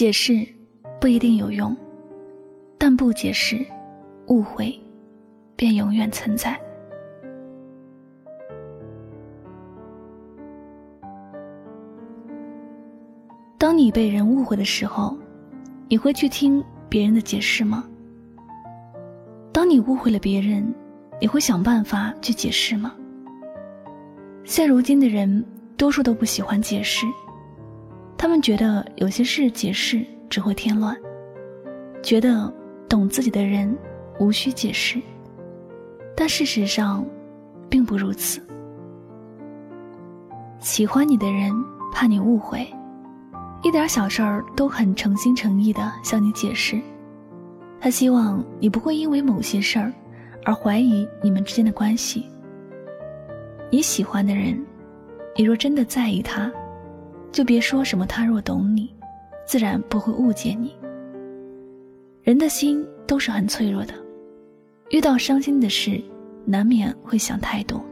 解释不一定有用，但不解释，误会便永远存在。当你被人误会的时候，你会去听别人的解释吗？当你误会了别人，你会想办法去解释吗？现如今的人，多数都不喜欢解释，他们觉得有些事解释只会添乱，觉得懂自己的人无需解释，但事实上，并不如此。喜欢你的人怕你误会，一点小事儿都很诚心诚意的向你解释，他希望你不会因为某些事儿而怀疑你们之间的关系。你喜欢的人，你若真的在意他，就别说什么他若懂你，自然不会误解你。人的心都是很脆弱的，遇到伤心的事，难免会想太多。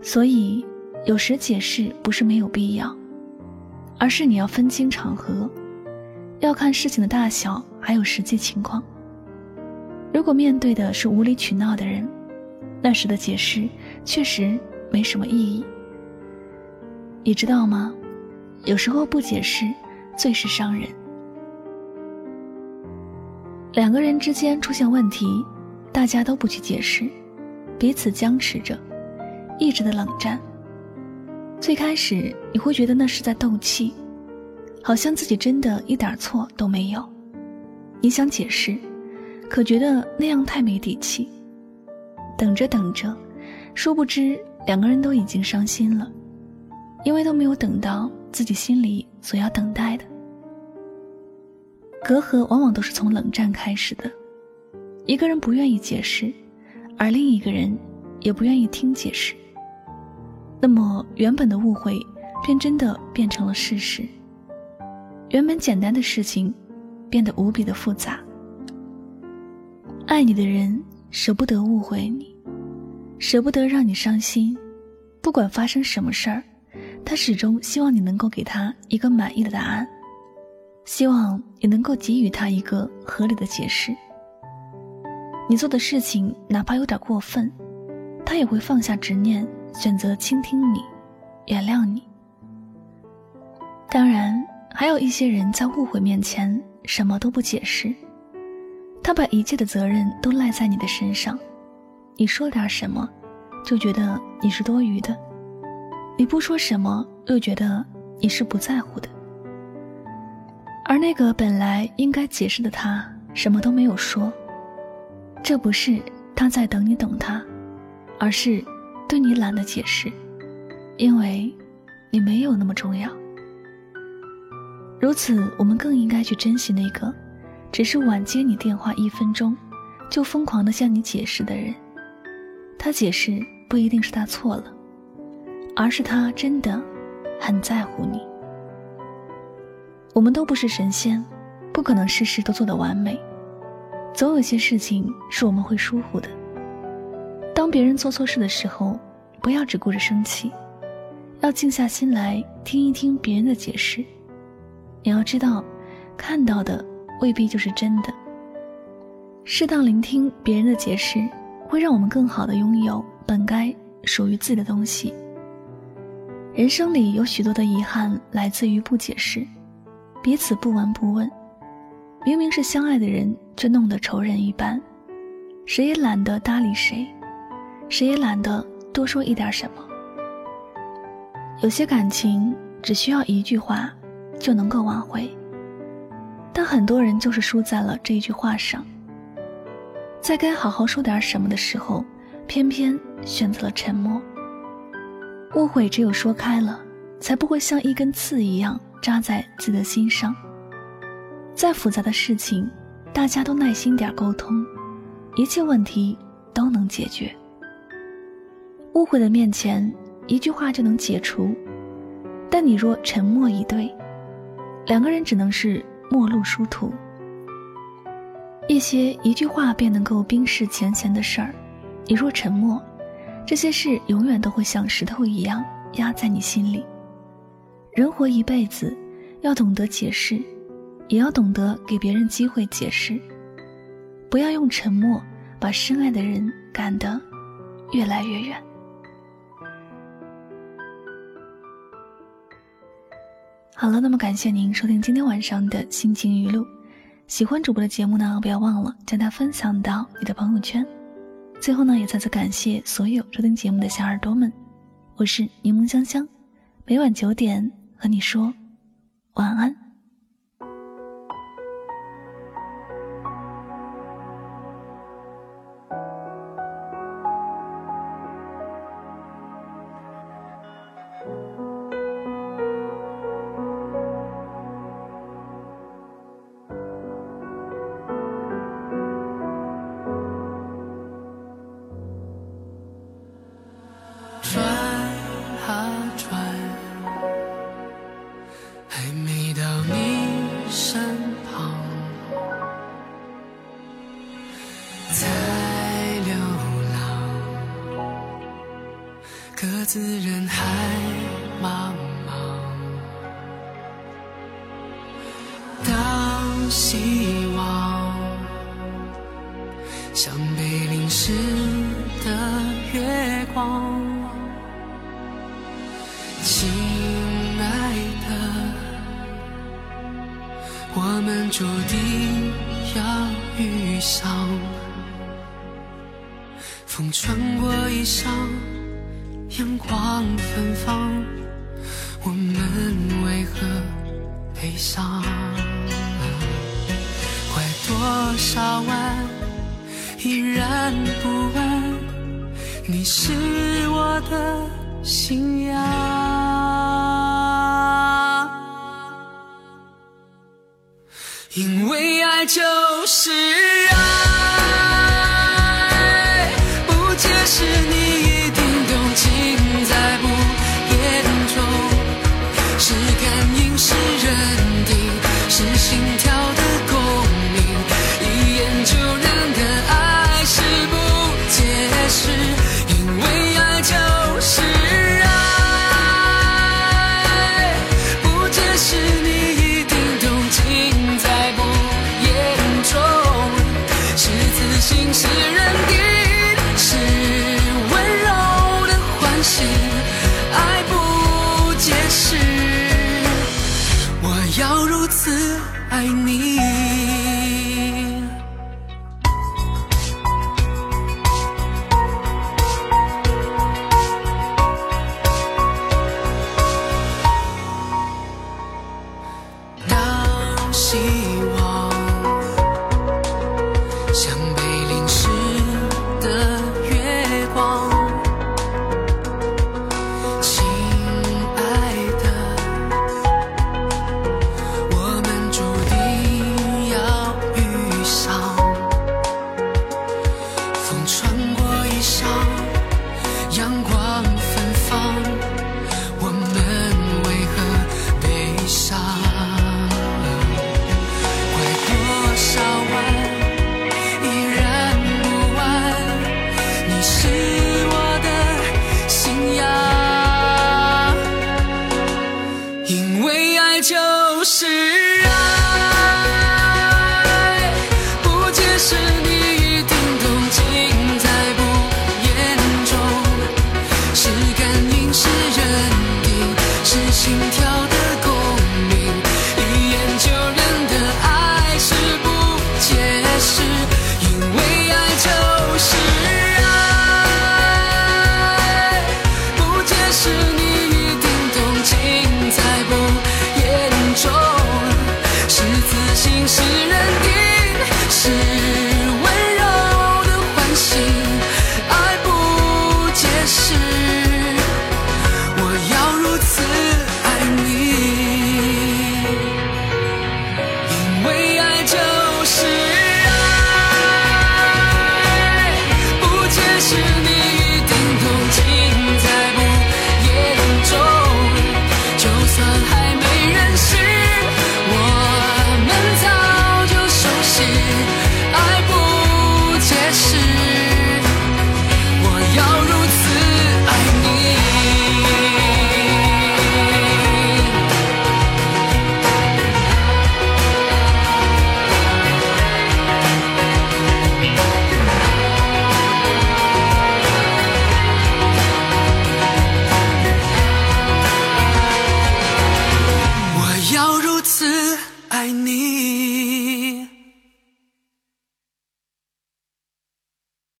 所以，有时解释不是没有必要，而是你要分清场合，要看事情的大小，还有实际情况。如果面对的是无理取闹的人，那时的解释。确实没什么意义，你知道吗？有时候不解释最是伤人。两个人之间出现问题，大家都不去解释，彼此僵持着，一直的冷战。最开始你会觉得那是在斗气，好像自己真的一点错都没有。你想解释，可觉得那样太没底气。等着等着。殊不知，两个人都已经伤心了，因为都没有等到自己心里所要等待的。隔阂往往都是从冷战开始的，一个人不愿意解释，而另一个人也不愿意听解释，那么原本的误会便真的变成了事实，原本简单的事情变得无比的复杂。爱你的人舍不得误会你。舍不得让你伤心，不管发生什么事儿，他始终希望你能够给他一个满意的答案，希望你能够给予他一个合理的解释。你做的事情哪怕有点过分，他也会放下执念，选择倾听你，原谅你。当然，还有一些人在误会面前什么都不解释，他把一切的责任都赖在你的身上。你说点什么，就觉得你是多余的；你不说什么，又觉得你是不在乎的。而那个本来应该解释的他，什么都没有说。这不是他在等你等他，而是对你懒得解释，因为你没有那么重要。如此，我们更应该去珍惜那个只是晚接你电话一分钟，就疯狂的向你解释的人。他解释不一定是他错了，而是他真的很在乎你。我们都不是神仙，不可能事事都做得完美，总有些事情是我们会疏忽的。当别人做错事的时候，不要只顾着生气，要静下心来听一听别人的解释。你要知道，看到的未必就是真的。适当聆听别人的解释。会让我们更好的拥有本该属于自己的东西。人生里有许多的遗憾来自于不解释，彼此不闻不问，明明是相爱的人，却弄得仇人一般，谁也懒得搭理谁，谁也懒得多说一点什么。有些感情只需要一句话就能够挽回，但很多人就是输在了这一句话上。在该好好说点什么的时候，偏偏选择了沉默。误会只有说开了，才不会像一根刺一样扎在自己的心上。再复杂的事情，大家都耐心点沟通，一切问题都能解决。误会的面前，一句话就能解除，但你若沉默以对，两个人只能是陌路殊途。一些一句话便能够冰释前嫌的事儿，你若沉默，这些事永远都会像石头一样压在你心里。人活一辈子，要懂得解释，也要懂得给别人机会解释，不要用沉默把深爱的人赶得越来越远。好了，那么感谢您收听今天晚上的心情语录。喜欢主播的节目呢，不要忘了将它分享到你的朋友圈。最后呢，也再次感谢所有收听节目的小耳朵们。我是柠檬香香，每晚九点和你说晚安。在流浪各自人海茫茫，当希望像被淋湿的月光，亲爱的，我们注定要遇上，风穿过衣裳。阳光芬芳，我们为何悲伤？拐多少弯，依然不问，你是我的信仰。因为爱就是爱你。就是爱。